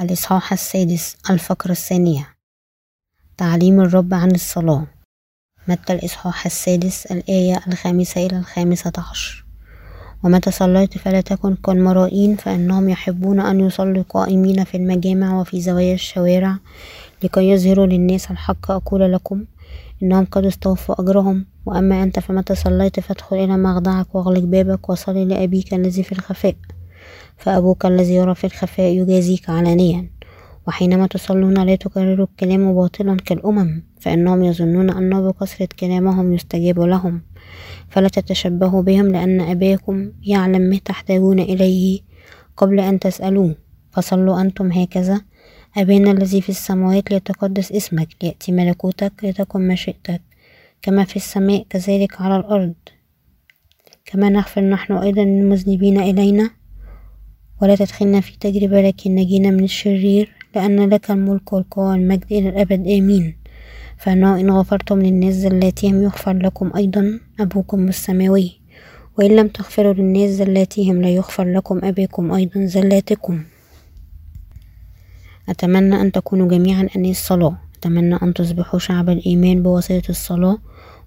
الإصحاح السادس الفقرة الثانية. تعليم الرب عن الصلاة. متى الإصحاح السادس الآية الخامسة إلى الخامسة عشر. ومتى صليت فلا تكن كالمرائين فإنهم يحبون أن يصلوا قائمين في المجامع وفي زوايا الشوارع لكي يظهروا للناس الحق. أقول لكم إنهم قد استوفوا أجرهم. وأما أنت فمتى صليت فادخل إلى مخدعك واغلق بابك وصل لأبيك الذي في الخفاء. فأبوك الذي يرى في الخفاء يجازيك علانيا وحينما تصلون لا تكرروا الكلام باطلا كالأمم فإنهم يظنون أنه بكثرة كلامهم يستجاب لهم. فلا تتشبهوا بهم لأن أباكم يعلم ما تحتاجون إليه قبل أن تسألوه. فصلوا أنتم هكذا. أبانا الذي في السماوات ليتقدس اسمك ليأتي ملكوتك لتكن مشيئتك. كما في السماء كذلك على الأرض. كما نغفر نحن أيضا للمذنبين إلينا. ولا تدخلنا في تجربة لكن نجينا من الشرير لأن لك الملك والقوة والمجد إلى الأبد. آمين. فإنه إن غفرتم للناس زلاتهم يغفر لكم أيضا أبوكم السماوي. وإن لم تغفروا للناس زلاتهم لا يغفر لكم أبيكم أيضا زلاتكم. أتمنى أن تكونوا جميعا أنيس الصلاة. أتمنى أن تصبحوا شعب الإيمان بواسطة الصلاة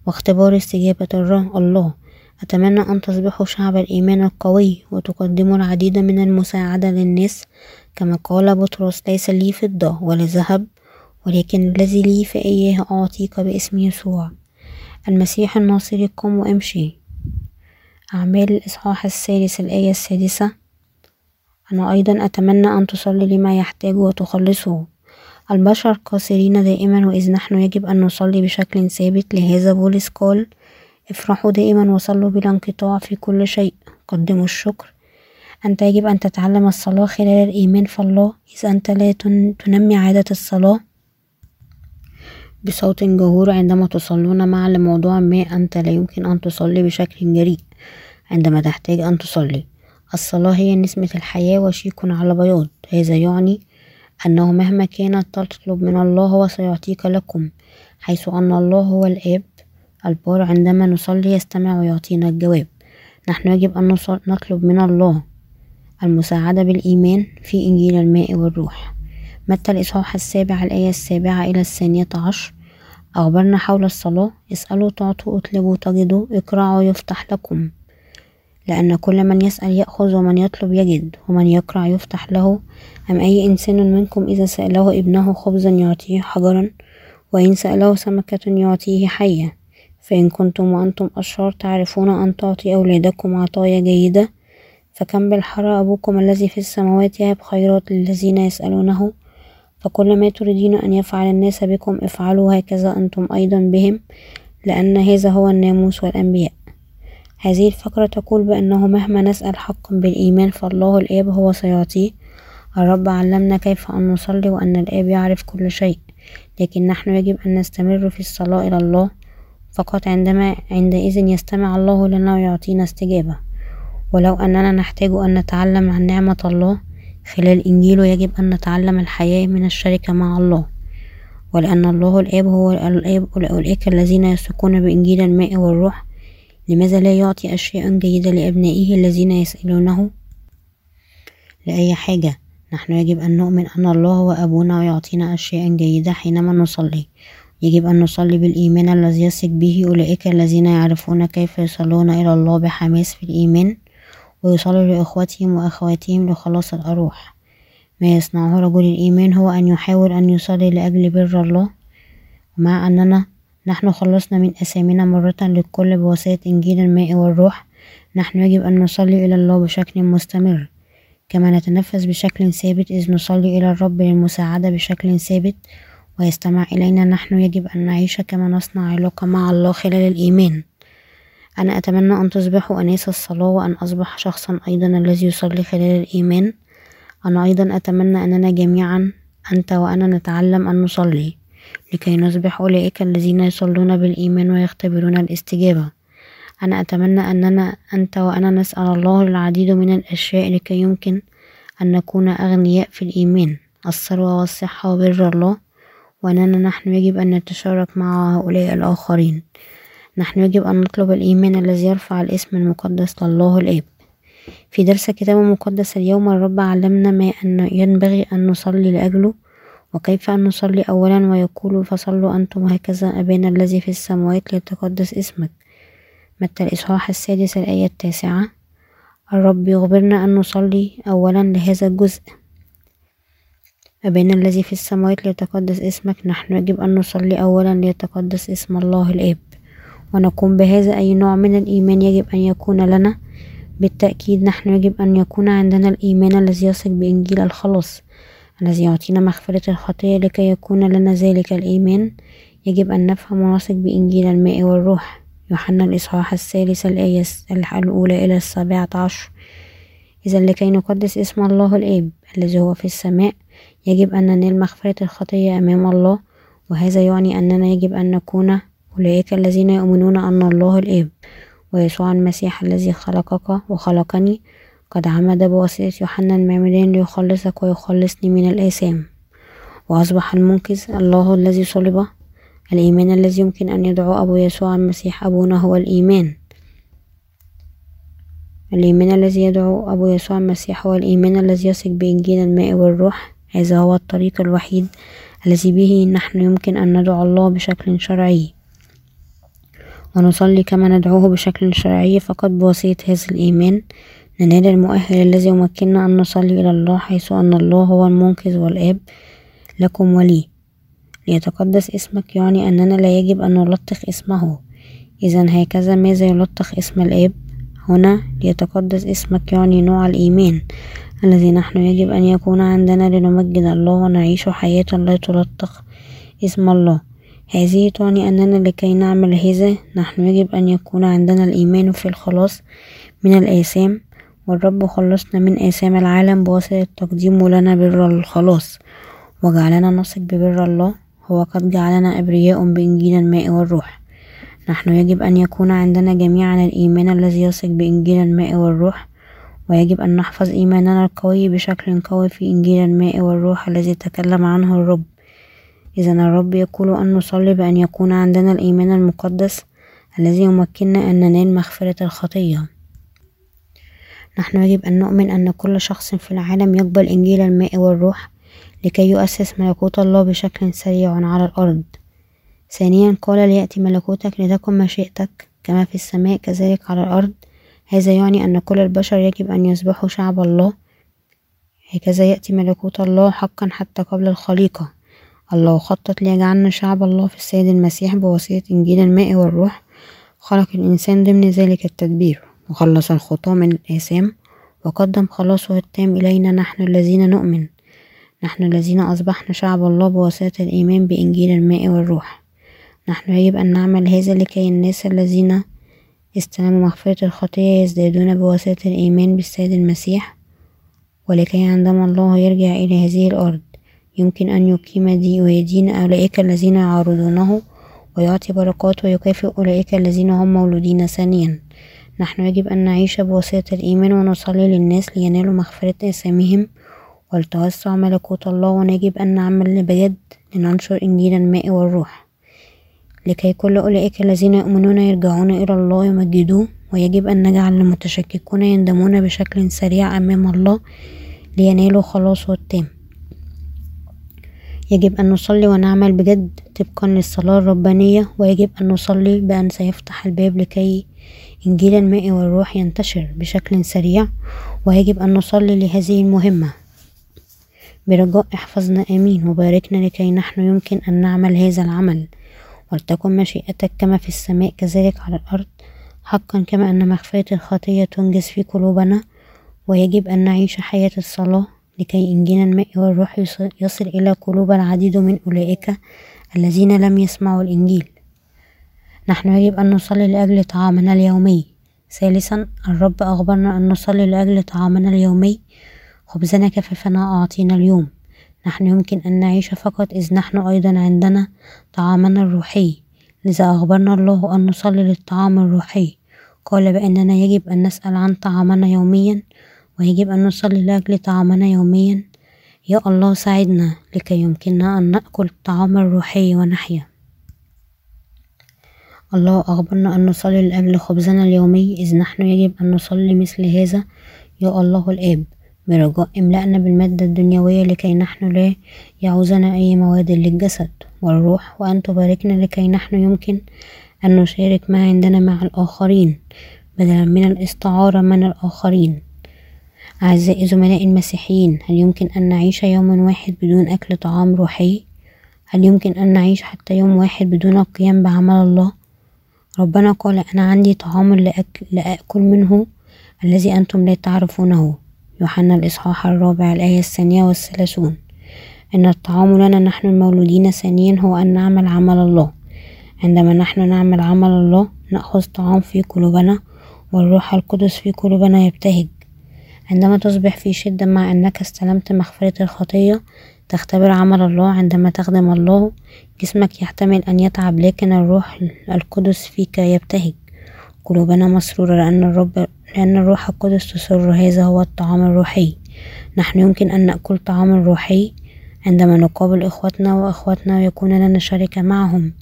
واختبار استجابة الله. أتمنى أن تصبحوا شعب الإيمان القوي وتقدموا العديد من المساعدة للناس. كما قال بطرس ليس لي فضة ولا ذهب ولكن الذي لي فإياه أعطيك باسم يسوع. المسيح الناصري قم وامشي. أعمال الإصحاح الثالث الآية السادسة. أنا أيضا أتمنى أن تصلي لما يحتاج وتخلصه. البشر قاصرين دائما وإذ نحن يجب أن نصلي بشكل ثابت. لهذا بولس قال افرحوا دائما وصلوا بلا انقطاع في كل شيء. قدموا الشكر. أنت يجب أن تتعلم الصلاة خلال الإيمان في الله. إذا أنت لا تنمي عادة الصلاة بصوت جهور عندما تصلون معا لموضوع ما أنت لا يمكن أن تصلي بشكل جريء عندما تحتاج أن تصلي. الصلاة هي نسمة الحياة وشيك على بياض. هذا يعني أنه مهما كانت تطلب من الله هو سيعطيك لكم حيث أن الله هو الآب البار عندما نصلي يستمع ويعطينا الجواب. نحن يجب أن نطلب من الله المساعدة بالإيمان في إنجيل الماء والروح. متى الإصحاح السابع؟ الآية السابعة إلى الثانية عشر. أخبرنا حول الصلاة. اسألوا تعطوا اطلبوا تجدوا اقرعوا يفتح لكم. لأن كل من يسأل يأخذ ومن يطلب يجد ومن يقرع يفتح له. أم أي إنسان منكم إذا سأله ابنه خبزا يعطيه حجرا وإن سأله سمكة يعطيه حية فإن كنتم وأنتم أشرار تعرفون أن تعطي أولادكم عطايا جيدة فكم بالحرى أبوكم الذي في السماوات يهب خيرات للذين يسألونه فكل ما تريدين أن يفعل الناس بكم افعلوا هكذا أنتم أيضا بهم لأن هذا هو الناموس والأنبياء. هذه الفقرة تقول بأنه مهما نسأل حقا بالإيمان فالله الآب هو سيعطيه. الرب علمنا كيف أن نصلي وأن الآب يعرف كل شيء لكن نحن يجب أن نستمر في الصلاة إلى الله. فقط عندما عندئذ يستمع الله لنا ويعطينا استجابة. ولو أننا نحتاج أن نتعلم عن نعمة الله خلال إنجيله يجب أن نتعلم الحياة من الشركة مع الله. ولأن الله الآب هو الآب أولئك الذين يثقون بإنجيل الماء والروح. لماذا لا يعطي أشياء جيدة لأبنائه الذين يسألونه؟ لأي حاجة. نحن يجب أن نؤمن أن الله هو أبونا ويعطينا أشياء جيدة حينما نصلي. يجب أن نصلي بالإيمان الذي يثق به. أولئك الذين يعرفون كيف يصلون إلى الله بحماس في الإيمان ويصلوا لإخوتهم وأخواتهم لخلاص الأروح. ما يصنعه رجل الإيمان هو أن يحاول أن يصلي لأجل بر الله. ومع أننا نحن خلصنا من أثامنا مرة للكل بواسطة إنجيل الماء والروح نحن يجب أن نصلي إلى الله بشكل مستمر. كما نتنفس بشكل ثابت إذ نصلي إلى الرب للمساعدة بشكل ثابت ويستمع إلينا. نحن يجب أن نعيش كما نصنع علاقة مع الله خلال الإيمان. أنا أتمنى أن تصبحوا أناس الصلاة وأن أصبح شخصا أيضا الذي يصلي خلال الإيمان. أنا أيضا أتمنى أننا جميعا أنت وأنا نتعلم أن نصلي. لكي نصبح أولئك الذين يصلون بالإيمان ويختبرون الاستجابة. أنا أتمنى أننا أنت وأنا نسأل الله العديد من الأشياء لكي يمكن أن نكون أغنياء في الإيمان. الثروة والصحة وبر الله. وأننا نحن يجب أن نتشارك مع هؤلاء الآخرين. نحن يجب أن نطلب الإيمان الذي يرفع الاسم المقدس لله الآب. في درس الكتاب المقدس اليوم الرب علمنا ما أن ينبغي أن نصلي لأجله وكيف أن نصلي أولا ويقول فصلوا أنتم هكذا أبانا الذي في السماوات ليتقدس اسمك. متى الإصحاح السادس الآية التاسعة؟ الرب يخبرنا أن نصلي أولا لهذا الجزء. أبانا الذي في السماوات ليتقدس اسمك. نحن يجب أن نصلي أولا ليتقدس اسم الله الآب. ونقوم بهذا أي نوع من الإيمان يجب أن يكون لنا. بالتأكيد نحن يجب أن يكون عندنا الإيمان الذي يثق بإنجيل الخلاص الذي يعطينا مغفرة الخطية لكي يكون لنا ذلك الإيمان. يجب أن نفهم ونثق بإنجيل الماء والروح. يوحنا الإصحاح الثالث الآية الأولى إلى السابعة عشر. إذا لكي نقدس اسم الله الآب الذي هو في السماء يجب أن ننال مغفرة الخطية أمام الله وهذا يعني أننا يجب أن نكون أولئك الذين يؤمنون أن الله الآب ويسوع المسيح الذي خلقك وخلقني قد عمد بواسطة يوحنا المعمدان ليخلصك ويخلصني من الآثام. وأصبح المنقذ الله الذي صلب الإيمان الذي يمكن أن يدعو أبو يسوع المسيح أبونا هو الإيمان. الإيمان الذي يدعو أبو يسوع المسيح هو الإيمان الذي يثق بإنجيل الماء والروح هذا هو الطريق الوحيد الذي به نحن يمكن أن ندعو الله بشكل شرعي. ونصلي كما ندعوه بشكل شرعي. فقط بواسطة هذا الإيمان. ننال المؤهل الذي يمكننا أن نصلي إلى الله حيث أن الله هو المنقذ والآب لكم ولي. ليتقدس اسمك يعني أننا لا يجب أن نلطخ اسمه. إذا هكذا ماذا يلطخ اسم الآب؟ هنا ليتقدس اسمك يعني نوع الإيمان. الذي نحن يجب أن يكون عندنا لنمجد الله ونعيش حياة لا تلطخ. اسم الله. هذه تعني أننا لكي نعمل هذا نحن يجب أن يكون عندنا الإيمان في الخلاص من الآثام. والرب خلصنا من آثام العالم بواسطة تقديمه لنا بر الخلاص. وجعلنا نثق ببر الله. هو قد جعلنا أبرياء بإنجيل الماء والروح. نحن يجب أن يكون عندنا جميعا الإيمان الذي يثق بإنجيل الماء والروح. ويجب أن نحفظ إيماننا القوي بشكل قوي في إنجيل الماء والروح الذي تكلم عنه الرب. إذا الرب يقول أن نصلي بأن يكون عندنا الإيمان المقدس الذي يمكننا أن ننال مغفرة الخطية. نحن يجب أن نؤمن أن كل شخص في العالم يقبل إنجيل الماء والروح لكي يؤسس ملكوت الله بشكل سريع على الأرض. ثانيا قال ليأتي ملكوتك لتكن مشيئتك كما في السماء كذلك على الأرض. هذا يعني أن كل البشر يجب أن يصبحوا شعب الله. هكذا يأتي ملكوت الله حقا حتى قبل الخليقة. الله خطط ليجعلنا شعب الله في السيد المسيح بواسطة إنجيل الماء والروح. خلق الإنسان ضمن ذلك التدبير. وخلص الخطاة من الآثام وقدم خلاصه التام إلينا. نحن الذين نؤمن. نحن الذين أصبحنا شعب الله بواسطة الإيمان بإنجيل الماء والروح. نحن يجب أن نعمل هذا لكي الناس الذين استلموا مغفرة الخطية يزدادون بواسطة الإيمان بالسيد المسيح ولكي عندما الله يرجع إلى هذه الأرض يمكن أن يقيم دي ويدين أولئك الذين يعارضونه ويعطي بركات ويكافئ أولئك الذين هم مولودين ثانيا. نحن يجب أن نعيش بواسطة الإيمان ونصلي للناس لينالوا مغفرة آثامهم ولتوسع ملكوت الله ونجب أن نعمل بجد لننشر إنجيل الماء والروح. لكي كل أولئك الذين يؤمنون يرجعون إلى الله يمجدوه ويجب أن نجعل المتشككون يندمون بشكل سريع أمام الله لينالوا خلاصه التام يجب أن نصلي ونعمل بجد طبقا للصلاة الربانية ويجب أن نصلي بأن سيفتح الباب لكي إنجيل الماء والروح ينتشر بشكل سريع ويجب أن نصلي لهذه المهمة. برجاء احفظنا آمين. وباركنا لكي نحن يمكن أن نعمل هذا العمل. ولتكن مشيئتك كما في السماء كذلك على الأرض. حقا كما أن مغفرة الخطية تنجز في قلوبنا ويجب أن نعيش حياة الصلاة لكي إنجيل الماء والروح يصل إلى قلوب العديد من أولئك الذين لم يسمعوا الإنجيل. نحن يجب أن نصلي لأجل طعامنا اليومي. ثالثا الرب أخبرنا أن نصلي لأجل طعامنا اليومي. خبزنا كفافنا أعطينا اليوم؟ نحن يمكن أن نعيش فقط إذ نحن أيضا عندنا طعامنا الروحي. لذا أخبرنا الله أن نصلي للطعام الروحي. قال بأننا يجب أن نسأل عن طعامنا يوميا ويجب أن نصلي لأجل طعامنا يوميا. يا الله ساعدنا لكي يمكننا أن نأكل الطعام الروحي ونحيا. الله أخبرنا أن نصلي لأجل خبزنا اليومي إذ نحن يجب أن نصلي مثل هذا. يا الله الآب. برجاء املأنا بالمادة الدنيوية لكي نحن لا يعوزنا أي مواد للجسد والروح وأن تباركنا لكي نحن يمكن أن نشارك ما عندنا مع الآخرين بدلا من الاستعارة من الآخرين أعزائي زملائي المسيحيين هل يمكن أن نعيش يوما واحد بدون أكل طعام روحي؟ هل يمكن أن نعيش حتى يوم واحد بدون القيام بعمل الله؟ ربنا قال أنا عندي طعام لأكل, لأكل منه الذي أنتم لا تعرفونه يوحنا الإصحاح الرابع الآية الثانية والثلاثون. إن الطعام لنا نحن المولودين ثانيا هو أن نعمل عمل الله. عندما نحن نعمل عمل الله نأخذ طعام في قلوبنا والروح القدس في قلوبنا يبتهج. عندما تصبح في شدة مع أنك استلمت مغفرة الخطية تختبر عمل الله. عندما تخدم الله جسمك يحتمل أن يتعب لكن الروح القدس فيك يبتهج. قلوبنا مسرورة لأن الرب لأن الروح القدس تسر هذا هو الطعام الروحي. نحن يمكن أن نأكل طعام روحي عندما نقابل إخوتنا وأخواتنا ويكون لنا شركة معهم.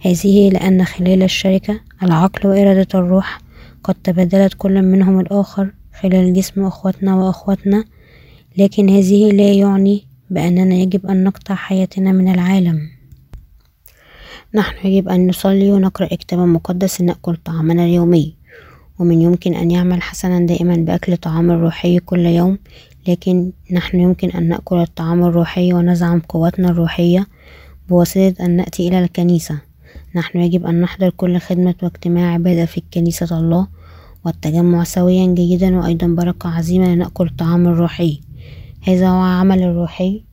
هذه لأن خلال الشركة العقل وإرادة الروح قد تبادلت كل منهم الآخر خلال جسم أخوتنا وأخواتنا لكن هذه لا يعني بأننا يجب أن نقطع حياتنا من العالم. نحن يجب أن نصلي ونقرأ كتابا مقدس نأكل طعامنا اليومي. ومن يمكن أن يعمل حسنا دائما بأكل طعام الروحي كل يوم لكن نحن يمكن أن نأكل الطعام الروحي ونزعم قوتنا الروحية بواسطة أن نأتي إلى الكنيسة. نحن يجب أن نحضر كل خدمة واجتماع عبادة في كنيسة الله والتجمع سويا جيدا وأيضا بركة عظيمة لنأكل الطعام الروحي. هذا هو عمل الروحي.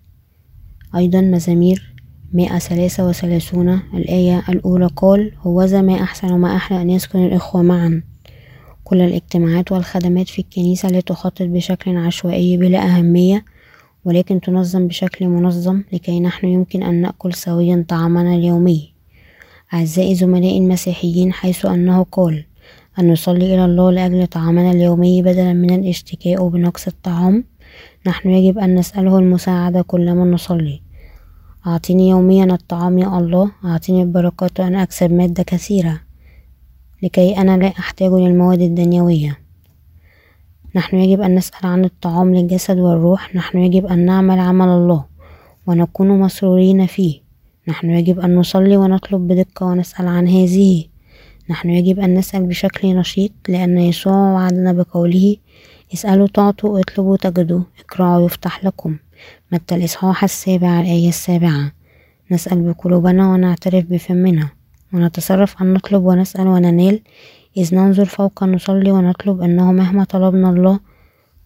أيضا مزامير. مائة ثلاثة وثلاثون الآية الأولى قال هوذا ما أحسن وما أحلى أن يسكن الإخوة معا. كل الاجتماعات والخدمات في الكنيسة لا تخطط بشكل عشوائي بلا أهمية ولكن تنظم بشكل منظم لكي نحن يمكن أن نأكل سويا طعامنا اليومي. أعزائي زملائي المسيحيين حيث أنه قال أن نصلي إلى الله لأجل طعامنا اليومي بدلا من الاشتكاء بنقص الطعام. نحن يجب أن نسأله المساعدة كلما نصلي. أعطني يوميا الطعام يا الله. أعطني البركات أن أكسب مادة كثيرة. لكي أنا لا أحتاج للمواد الدنيوية. نحن يجب أن نسأل عن الطعام للجسد والروح. نحن يجب أن نعمل عمل الله ونكون مسرورين فيه. نحن يجب أن نصلي ونطلب بدقة ونسأل عن هذه. نحن يجب أن نسأل بشكل نشيط لأن يسوع وعدنا بقوله اسألوا تعطوا اطلبوا تجدوا. اقرأوا يفتح لكم. متى الإصحاح السابع الآية السابعة. نسأل بقلوبنا ونعترف بفمنا. ونتصرف أن نطلب ونسأل وننال. إذ ننظر فوق نصلي ونطلب أنه مهما طلبنا الله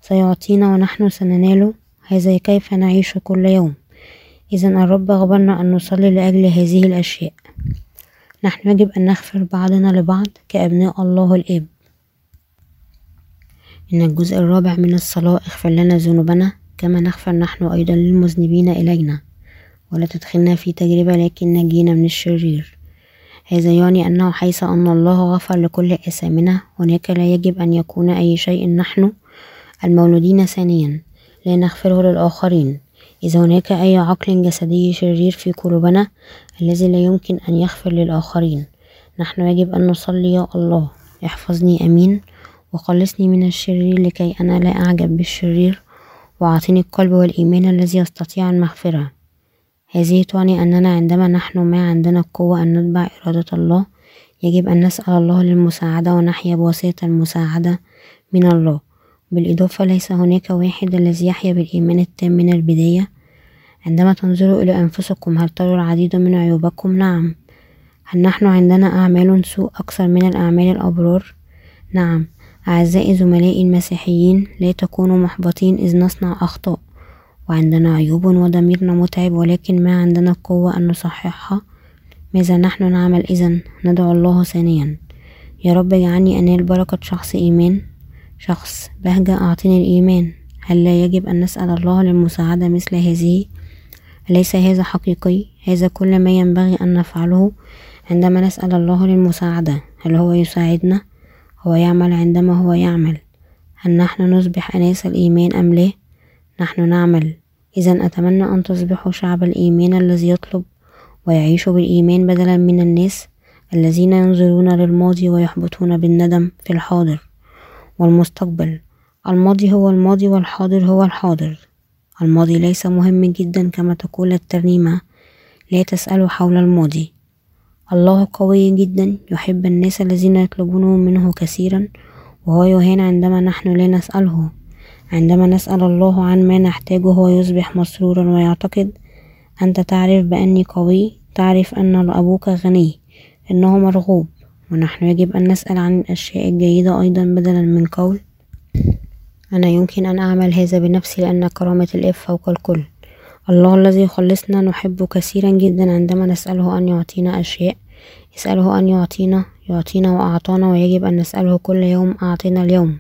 سيعطينا ونحن سنناله هذا كيف نعيش كل يوم؟ إذا الرب أخبرنا أن نصلي لأجل هذه الأشياء. نحن يجب أن نغفر بعضنا لبعض كأبناء الله الآب. إن الجزء الرابع من الصلاة اغفر لنا ذنوبنا. كما نغفر نحن أيضا للمذنبين إلينا ولا تدخلنا في تجربة لكن نجينا من الشرير. هذا يعني أنه حيث أن الله غفر لكل أثامنا هناك لا يجب أن يكون أي شيء نحن المولودين ثانيا لا نغفره للآخرين. إذا هناك أي عقل جسدي شرير في قلوبنا الذي لا يمكن أن يغفر للآخرين نحن يجب أن نصلي يا الله. احفظني أمين. وخلصني من الشرير لكي أنا لا أعجب بالشرير. وأعطني القلب والإيمان الذي يستطيع المغفرة. هذه تعني أننا عندما نحن ما عندنا القوة أن نتبع إرادة الله يجب أن نسأل الله للمساعدة ونحيا بواسطة المساعدة من الله. بالإضافة ليس هناك واحد الذي يحيا بالإيمان التام من البداية. عندما تنظروا إلى أنفسكم هل تروا العديد من عيوبكم؟ نعم. هل نحن عندنا أعمال سوء أكثر من الأعمال الأبرار؟ نعم. أعزائي زملائي المسيحيين لا تكونوا محبطين إذ نصنع أخطاء. وعندنا عيوب وضميرنا متعب ولكن ما عندنا القوة أن نصححها. ماذا نحن نعمل إذا ندعو الله ثانيا. يا رب اجعلني أنال بركة شخص إيمان. شخص بهجة أعطني الإيمان. هل لا يجب أن نسأل الله للمساعدة مثل هذه؟ أليس هذا حقيقي؟ هذا كل ما ينبغي أن نفعله عندما نسأل الله للمساعدة. هل هو يساعدنا؟ هو يعمل عندما هو يعمل. هل نحن نصبح أناس الإيمان أم لا؟ نحن نعمل. إذا أتمنى أن تصبحوا شعب الإيمان الذي يطلب ويعيش بالإيمان بدلا من الناس الذين ينظرون للماضي ويحبطون بالندم في الحاضر والمستقبل. الماضي هو الماضي والحاضر هو الحاضر. الماضي ليس مهم جدا كما تقول الترنيمة. لا تسألوا حول الماضي. الله قوي جدا يحب الناس الذين يطلبون منه كثيرا وهو يهان عندما نحن لا نسأله. عندما نسأل الله عن ما نحتاجه هو يصبح مسرورا ويعتقد أنت تعرف بأني قوي تعرف أن أبوك غني إنه مرغوب. ونحن يجب أن نسأل عن الأشياء الجيدة أيضا بدلا من قول أنا يمكن أن أعمل هذا بنفسي لأن كرامة الإب فوق الكل. الله الذي يخلصنا نحبه كثيرا جدا عندما نسأله أن يعطينا أشياء. يسأله أن يعطينا يعطينا وأعطانا ويجب أن نسأله كل يوم أعطينا اليوم.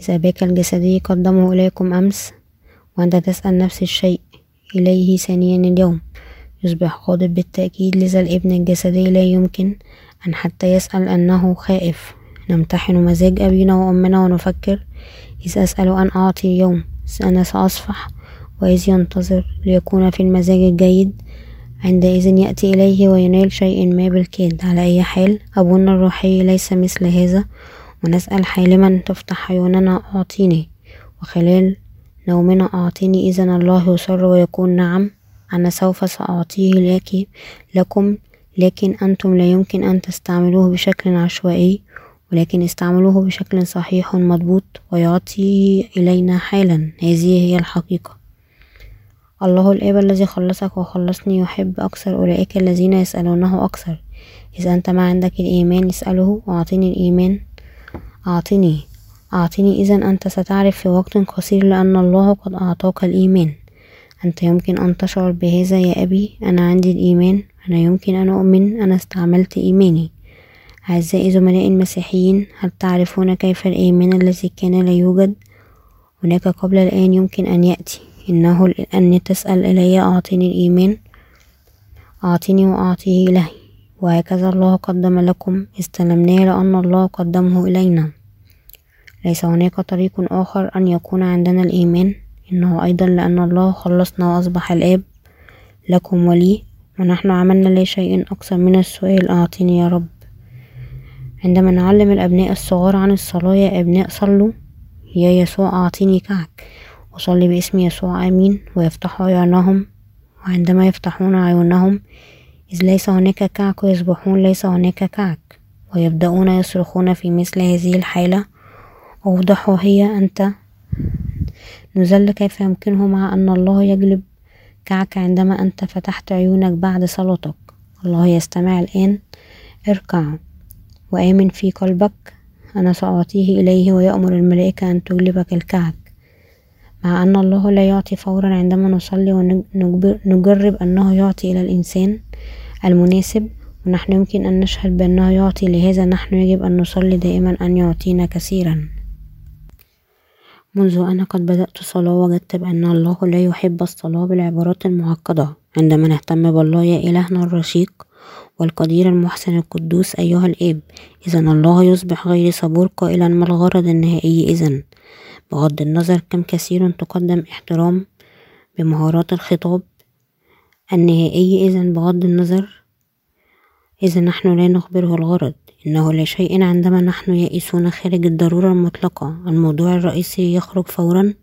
إذا باك الجسدي قدمه إليكم أمس وأنت تسأل نفس الشيء إليه ثانيا اليوم. يصبح غاضب بالتأكيد لذا الابن الجسدي لا يمكن أن حتى يسأل أنه خائف. نمتحن مزاج أبينا وأمنا ونفكر إذا أسأل أن أعطي اليوم أنا سأصفح وإذ ينتظر ليكون في المزاج الجيد عندئذ يأتي إليه وينال شيء ما بالكاد على أي حال أبونا الروحي ليس مثل هذا ونسأل حالما تفتح عيوننا أعطيني. وخلال نومنا أعطيني إذا الله يصر ويقول نعم. أنا سوف سأعطيه لك لكم لكن أنتم لا يمكن أن تستعملوه بشكل عشوائي ولكن استعملوه بشكل صحيح مضبوط ويعطي إلينا حالا. هذه هي الحقيقة. الله الآب الذي خلصك وخلصني يحب أكثر أولئك الذين يسألونه أكثر. إذا أنت ما عندك الإيمان اسأله أعطني الإيمان. أعطني. أعطني. إذا أنت ستعرف في وقت قصير لأن الله قد أعطاك الإيمان. أنت يمكن أن تشعر بهذا يا أبي. أنا عندي الإيمان. أنا يمكن أن أؤمن. أنا استعملت إيماني. أعزائي زملائي المسيحيين هل تعرفون كيف الإيمان الذي كان لا يوجد؟ هناك قبل الآن يمكن أن يأتي. إنه أن تسأل إلي أعطني الإيمان. أعطني وأعطيه له وهكذا الله قدم لكم. استلمناه لأن الله قدمه إلينا. ليس هناك طريق آخر أن يكون عندنا الإيمان. إنه أيضا لأن الله خلصنا وأصبح الآب لكم ولي. ونحن عملنا لا شيء أكثر من السؤال. أعطني يا رب. عندما نعلم الأبناء الصغار عن الصلاة يا أبناء صلوا. يا يسوع أعطيني كعك. أصلي باسم يسوع آمين. ويفتحوا عيونهم وعندما يفتحون عيونهم إذ ليس هناك كعك يصبحون ليس هناك كعك. ويبدأون يصرخون في مثل هذه الحالة. أوضح هي أنت. نزل كيف يمكنه مع أن الله يجلب كعك عندما أنت فتحت عيونك بعد صلاتك. الله يستمع الآن. اركع وآمن في قلبك. أنا سأعطيه إليه ويأمر الملائكة أن تجلبك الكعك. مع أن الله لا يعطي فورا عندما نصلي ونجرب أنه يعطي إلى الإنسان المناسب ونحن يمكن أن نشهد بأنه يعطي. لهذا نحن يجب أن نصلي دائما أن يعطينا كثيرا. منذ أنا قد بدأت صلاة وجدت بأن الله لا يحب الصلاة بالعبارات المعقدة. عندما نهتم بالله يا إلهنا الرشيق والقدير المحسن القدوس أيها الآب إذا الله يصبح غير صبور قائلا ما الغرض النهائي إذا بغض النظر كم كثير تقدم احترام بمهارات الخطاب النهائي إذا بغض النظر إذا نحن لا نخبره الغرض. إنه لا شيء عندما نحن يائسون خارج الضرورة المطلقة. الموضوع الرئيسي يخرج فورا.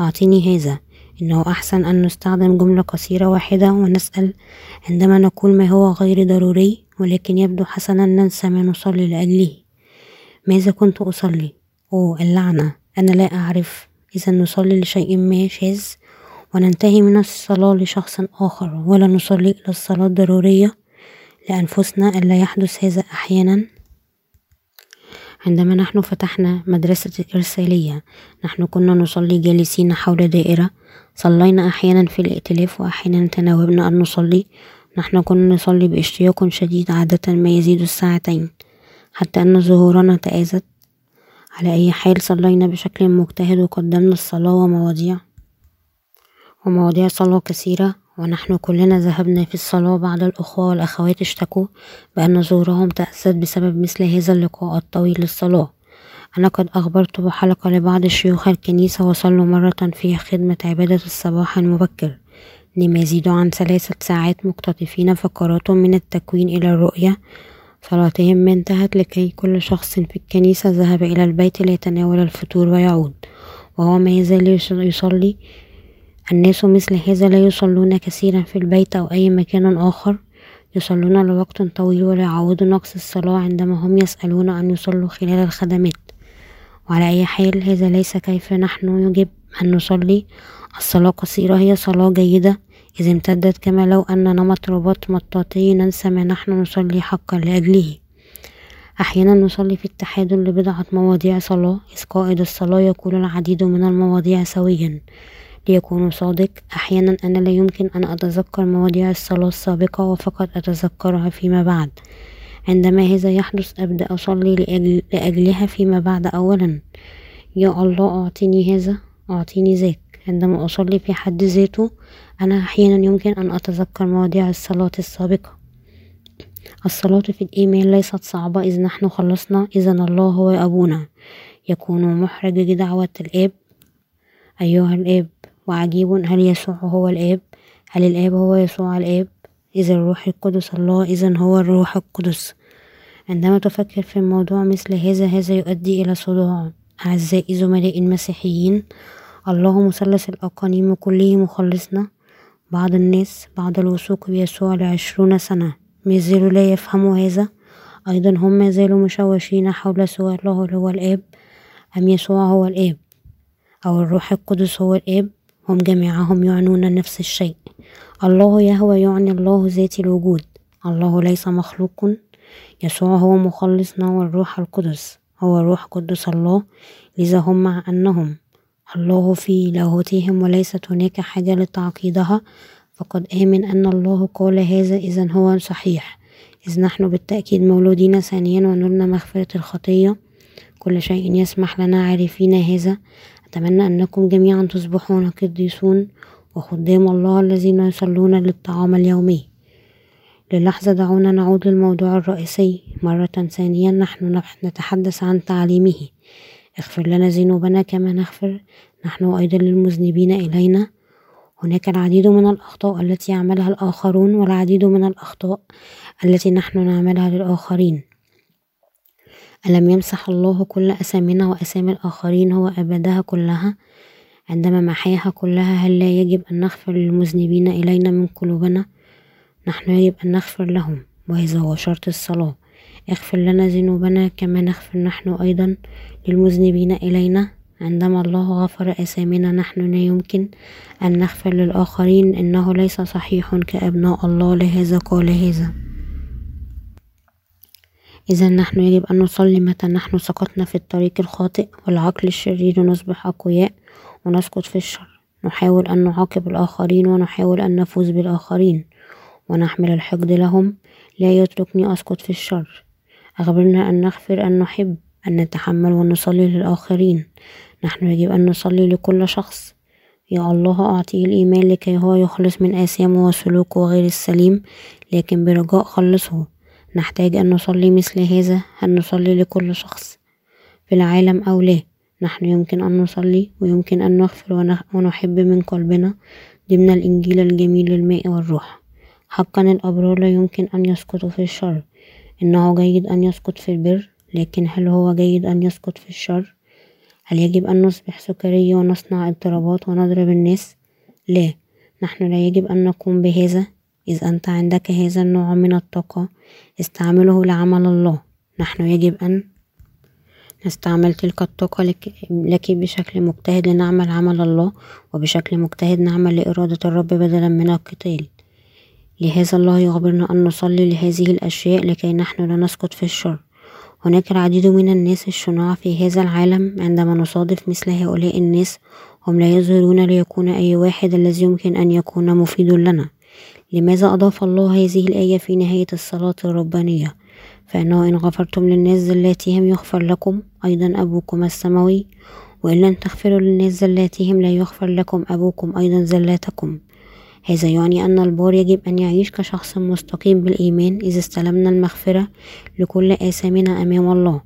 أعطيني هذا. إنه أحسن أن نستخدم جملة قصيرة واحدة ونسأل عندما نقول ما هو غير ضروري ولكن يبدو حسنا ننسى ما نصلي لأجله. ماذا كنت أصلي؟ أوه اللعنة. أنا لا أعرف إذا نصلي لشيء ما شاذ وننتهي من الصلاة لشخص آخر ولا نصلي إلى الصلاة الضرورية لأنفسنا ألا يحدث هذا أحيانا؟ عندما نحن فتحنا مدرسة الإرسالية نحن كنا نصلي جالسين حول دائرة. صلينا أحيانا في الائتلاف وأحيانا تناوبنا أن نصلي. نحن كنا نصلي باشتياق شديد عادة ما يزيد الساعتين حتى أن ظهورنا تآزت. على أي حال صلينا بشكل مجتهد وقدمنا الصلاة ومواضيع ومواضيع صلاة كثيرة ونحن كلنا ذهبنا في الصلاة بعض الأخوة والأخوات اشتكوا بأن ظهورهم تأثرت بسبب مثل هذا اللقاء الطويل للصلاة. أنا قد أخبرت بحلقة لبعض شيوخ الكنيسة وصلوا مرة في خدمة عبادة الصباح المبكر. لما يزيد عن ثلاثة ساعات مقتطفين فقرات من التكوين إلى الرؤية صلاتهم انتهت لكي كل شخص في الكنيسة ذهب إلى البيت ليتناول الفطور ويعود. وهو ما يزال يصلي. الناس مثل هذا لا يصلون كثيرا في البيت أو أي مكان آخر. يصلون لوقت طويل ولا يعوضوا نقص الصلاة عندما هم يسألون أن يصلوا خلال الخدمات. وعلى أي حال هذا ليس كيف نحن يجب أن نصلي. الصلاة قصيرة هي صلاة جيدة. إذا امتدت كما لو أن نمط رباط مطاطي ننسى ما نحن نصلي حقا لأجله. أحيانا نصلي في اتحاد لبضعة مواضيع صلاة إذ قائد الصلاة يقول العديد من المواضيع سويا. ليكون صادق أحيانا أنا لا يمكن أن أتذكر مواضيع الصلاة السابقة وفقط أتذكرها فيما بعد. عندما هذا يحدث أبدأ أصلي لأجل لأجلها فيما بعد أولا. يا الله أعطيني هذا أعطيني ذاك. عندما أصلي في حد ذاته أنا أحيانا يمكن أن أتذكر مواضيع الصلاة السابقة. الصلاة في الإيمان ليست صعبة إذ نحن خلصنا إذا الله هو أبونا يكون محرج دعوة الآب. أيها الآب وعجيب هل يسوع هو الآب؟ هل الآب هو يسوع الآب؟ إذا الروح القدس الله إذا هو الروح القدس. عندما تفكر في الموضوع مثل هذا هذا يؤدي إلى صداع. أعزائي زملائي المسيحيين الله مثلث الأقانيم كله مخلصنا بعض الناس بعد الوثوق بيسوع لعشرون سنة. ما زالوا لا يفهموا هذا. أيضا هم ما زالوا مشوشين حول سواء الله هو الآب. أم يسوع هو الآب؟ أو الروح القدس هو الآب؟ هم جميعهم يعنون نفس الشيء. الله يهوى يعني الله ذات الوجود. الله ليس مخلوق. يسوع هو مخلصنا والروح القدس. هو روح قدس الله. لذا هم مع أنهم الله في لاهوتهم وليست هناك حاجة لتعقيدها. فقد آمن أن الله قال هذا إذا هو صحيح. إذ نحن بالتأكيد مولودين ثانيا ونلنا مغفرة الخطية. كل شيء يسمح لنا عارفين هذا. أتمنى أنكم جميعا تصبحون قديسون وخدام الله الذين يصلون للطعام اليومي. للحظة دعونا نعود للموضوع الرئيسي مرة ثانية. نحن نتحدث عن تعليمه. اغفر لنا ذنوبنا كما نغفر نحن أيضا للمذنبين إلينا. هناك العديد من الأخطاء التي يعملها الآخرون والعديد من الأخطاء التي نحن نعملها للآخرين. ألم يمسح الله كل أسامينا وأسامي الآخرين هو أبدها كلها؟ عندما محاها كلها هل لا يجب أن نغفر للمذنبين إلينا من قلوبنا؟ نحن يجب أن نغفر لهم وهذا هو شرط الصلاة. اغفر لنا ذنوبنا كما نغفر نحن أيضا للمذنبين إلينا. عندما الله غفر أثامنا نحن لا يمكن أن نغفر للآخرين. إنه ليس صحيح كأبناء الله لهذا قال هذا. إذا نحن يجب أن نصلي متى نحن سقطنا في الطريق الخاطئ والعقل الشرير نصبح أقوياء ونسقط في الشر. نحاول أن نعاقب الآخرين ونحاول أن نفوز بالآخرين ونحمل الحقد لهم. لا يتركني أسقط في الشر. أخبرنا أن نغفر أن نحب أن نتحمل ونصلي للآخرين. نحن يجب أن نصلي لكل شخص. يا الله أعطيه الإيمان لكي هو يخلص من آثامه وسلوكه غير السليم لكن برجاء خلصه. نحتاج أن نصلي مثل هذا هل نصلي لكل شخص. في العالم أو لا نحن يمكن أن نصلي ويمكن أن نغفر ونحب من قلبنا. ضمن الإنجيل الجميل للماء والروح. حقا الأبرار لا يمكن أن يسقطوا في الشر. إنه جيد أن يسقط في البر لكن هل هو جيد أن يسقط في الشر؟ هل يجب أن نصبح سكرية ونصنع اضطرابات ونضرب الناس؟ لا نحن لا يجب أن نقوم بهذا. إذ أنت عندك هذا النوع من الطاقة استعمله لعمل الله. نحن يجب أن نستعمل تلك الطاقة لك, لك بشكل مجتهد لنعمل عمل الله وبشكل مجتهد نعمل لإرادة الرب بدلا من القتال. لهذا الله يخبرنا أن نصلي لهذه الأشياء لكي نحن لا نسقط في الشر. هناك العديد من الناس الشناع في هذا العالم عندما نصادف مثل هؤلاء الناس هم لا يظهرون ليكون أي واحد الذي يمكن أن يكون مفيد لنا. لماذا أضاف الله هذه الآية في نهاية الصلاة الربانية؟ فإنه إن غفرتم للناس زلاتهم يغفر لكم أيضا أبوكم السماوي وإن لم تغفروا للناس زلاتهم لا يغفر لكم أبوكم أيضا زلاتكم هذا يعني أن البار يجب أن يعيش كشخص مستقيم بالإيمان إذا استلمنا المغفرة لكل آثامنا أمام الله.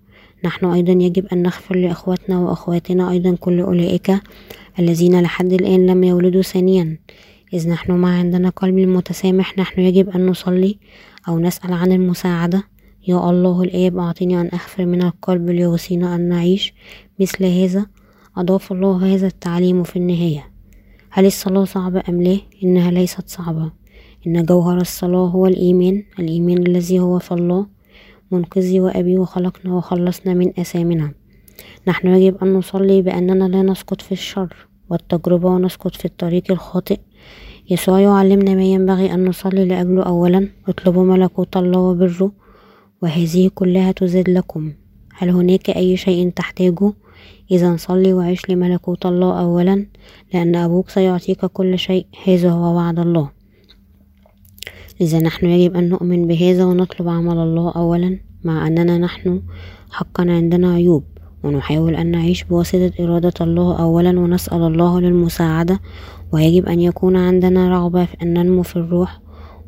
نحن أيضا يجب أن نغفر لأخواتنا وأخواتنا أيضا كل أولئك الذين لحد الآن لم يولدوا ثانيا. إذ نحن ما عندنا قلب متسامح نحن يجب أن نصلي أو نسأل عن المساعدة. يا الله الآب أعطني أن أغفر من القلب ليوصينا أن نعيش مثل هذا. أضاف الله هذا التعليم في النهاية. هل الصلاة صعبة أم لا؟ إنها ليست صعبة. إن جوهر الصلاة هو الإيمان. الإيمان الذي هو في الله. منقذي وأبي وخلقنا وخلصنا من أثامنا. نحن يجب أن نصلي بأننا لا نسقط في الشر والتجربة ونسقط في الطريق الخاطئ. يسوع يعلمنا ما ينبغي أن نصلي لأجله أولا. اطلبوا ملكوت الله وبره. وهذه كلها تزاد لكم. هل هناك أي شيء تحتاجه؟ إذا صلي وعيش لملكوت الله أولا لأن أبوك سيعطيك كل شيء هذا هو وعد الله. لذا نحن يجب أن نؤمن بهذا ونطلب عمل الله أولا مع أننا نحن حقا عندنا عيوب. ونحاول أن نعيش بواسطة إرادة الله أولا ونسأل الله للمساعدة. ويجب أن يكون عندنا رغبة في أن ننمو في الروح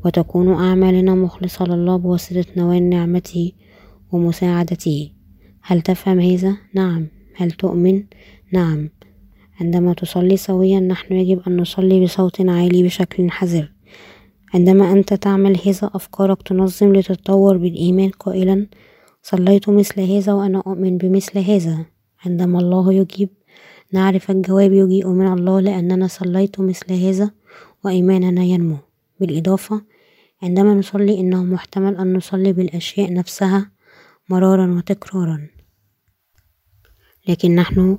وتكون أعمالنا مخلصة لله بواسطة نوال نعمته ومساعدته. هل تفهم هذا؟ نعم. هل تؤمن؟ نعم. عندما تصلي سويا نحن يجب أن نصلي بصوت عالي بشكل حذر. عندما أنت تعمل هذا أفكارك تنظم لتتطور بالإيمان قائلا. صليت مثل هذا وأنا أؤمن بمثل هذا. عندما الله يجيب نعرف الجواب يجيء من الله لأننا صليت مثل هذا وإيماننا ينمو. بالإضافة عندما نصلي إنه محتمل أن نصلي بالأشياء نفسها مرارا وتكرارا. لكن نحن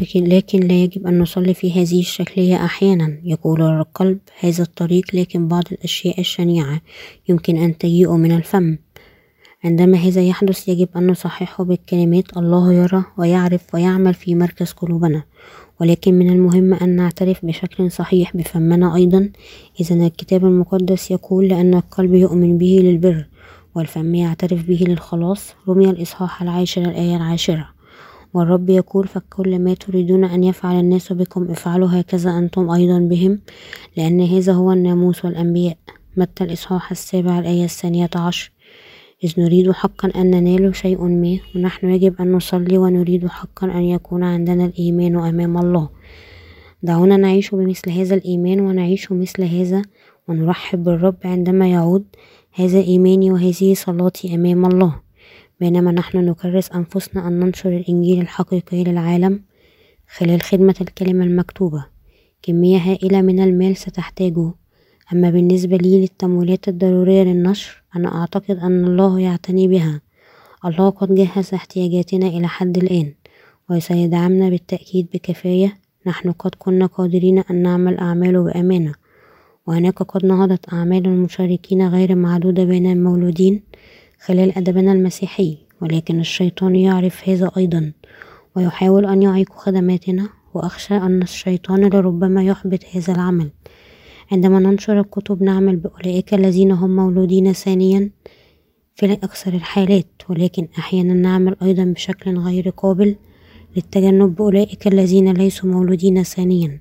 لكن, لكن لا يجب أن نصلي في هذه الشكلية أحيانا يقول القلب هذا الطريق لكن بعض الأشياء الشنيعة يمكن أن تجيء من الفم. عندما هذا يحدث يجب أن نصححه بالكلمات الله يرى ويعرف ويعمل في مركز قلوبنا. ولكن من المهم أن نعترف بشكل صحيح بفمنا أيضا. إذا الكتاب المقدس يقول لأن القلب يؤمن به للبر. والفم يعترف به للخلاص. رمي الإصحاح العاشر الآية العاشرة. والرب يقول فكل ما تريدون أن يفعل الناس بكم افعلوا هكذا أنتم أيضا بهم لأن هذا هو الناموس والأنبياء. متى الإصحاح السابع الآية الثانية عشر؟ إذ نريد حقا أن ننال شيء ما ونحن يجب أن نصلي ونريد حقا أن يكون عندنا الإيمان أمام الله. دعونا نعيش بمثل هذا الإيمان ونعيش مثل هذا ونرحب بالرب عندما يعود. هذا إيماني وهذه صلاتي أمام الله. بينما نحن نكرس أنفسنا أن ننشر الإنجيل الحقيقي للعالم خلال خدمة الكلمة المكتوبة. كمية هائلة من المال ستحتاجه. أما بالنسبة لي للتمويلات الضرورية للنشر أنا أعتقد أن الله يعتني بها. الله قد جهز احتياجاتنا إلى حد الآن وسيدعمنا بالتأكيد بكفاية. نحن قد كنا قادرين أن نعمل أعماله بأمانة. وهناك قد نهضت أعمال المشاركين غير معدودة بين المولودين خلال أدبنا المسيحي ولكن الشيطان يعرف هذا أيضا ويحاول أن يعيق خدماتنا وأخشى أن الشيطان لربما يحبط هذا العمل. عندما ننشر الكتب نعمل بأولئك الذين هم مولودين ثانيا في أكثر الحالات ولكن أحيانا نعمل أيضا بشكل غير قابل للتجنب بأولئك الذين ليسوا مولودين ثانيا.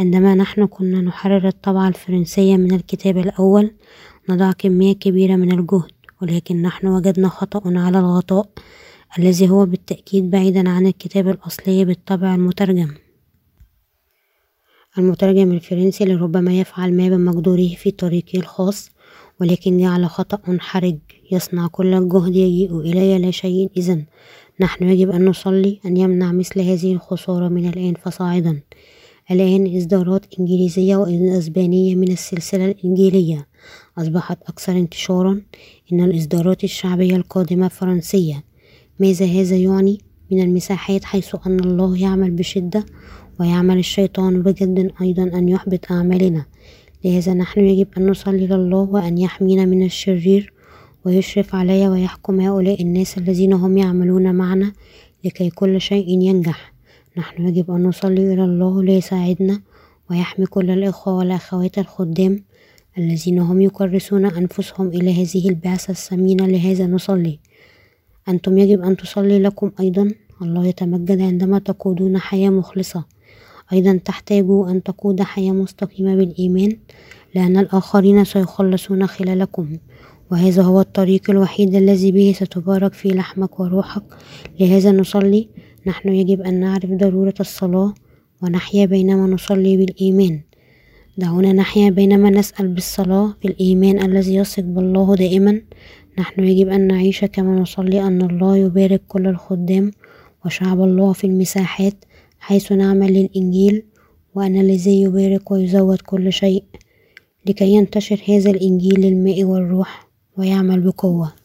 عندما نحن كنا نحرر الطبعة الفرنسية من الكتاب الأول نضع كمية كبيرة من الجهد ولكن نحن وجدنا خطأ على الغطاء الذي هو بالتأكيد بعيدا عن الكتاب الأصلي بالطبع المترجم. المترجم الفرنسي لربما يفعل ما بمقدوره في طريقه الخاص ولكن جعل خطأ حرج يصنع كل الجهد يجيء إلي لا شيء. إذن نحن يجب أن نصلي أن يمنع مثل هذه الخسارة من الآن فصاعدا. الآن إصدارات إنجليزية وأسبانية من السلسلة الإنجيلية. أصبحت أكثر انتشارا إن الإصدارات الشعبية القادمة فرنسية. ماذا هذا يعني؟ من المساحات حيث أن الله يعمل بشدة ويعمل الشيطان بجد أيضا أن يحبط أعمالنا. لهذا نحن يجب أن نصلي لله وأن يحمينا من الشرير ويشرف علي ويحكم هؤلاء الناس الذين هم يعملون معنا لكي كل شيء ينجح. نحن يجب أن نصلي إلى الله ليساعدنا ويحمي كل الإخوة والأخوات الخدام الذين هم يكرسون أنفسهم إلى هذه البعثة الثمينة لهذا نصلي. أنتم يجب أن تصلي لكم أيضا. الله يتمجد عندما تقودون حياة مخلصة. أيضا تحتاجوا أن تقود حياة مستقيمة بالإيمان لأن الآخرين سيخلصون خلالكم. وهذا هو الطريق الوحيد الذي به ستبارك في لحمك وروحك. لهذا نصلي. نحن يجب أن نعرف ضرورة الصلاة ونحيا بينما نصلي بالإيمان. دعونا نحيا بينما نسأل بالصلاة بالإيمان الذي يثق بالله دائما. نحن يجب أن نعيش كما نصلي أن الله يبارك كل الخدام وشعب الله في المساحات حيث نعمل للإنجيل وأن الذي يبارك ويزود كل شيء لكي ينتشر هذا الإنجيل للماء والروح ويعمل بقوة.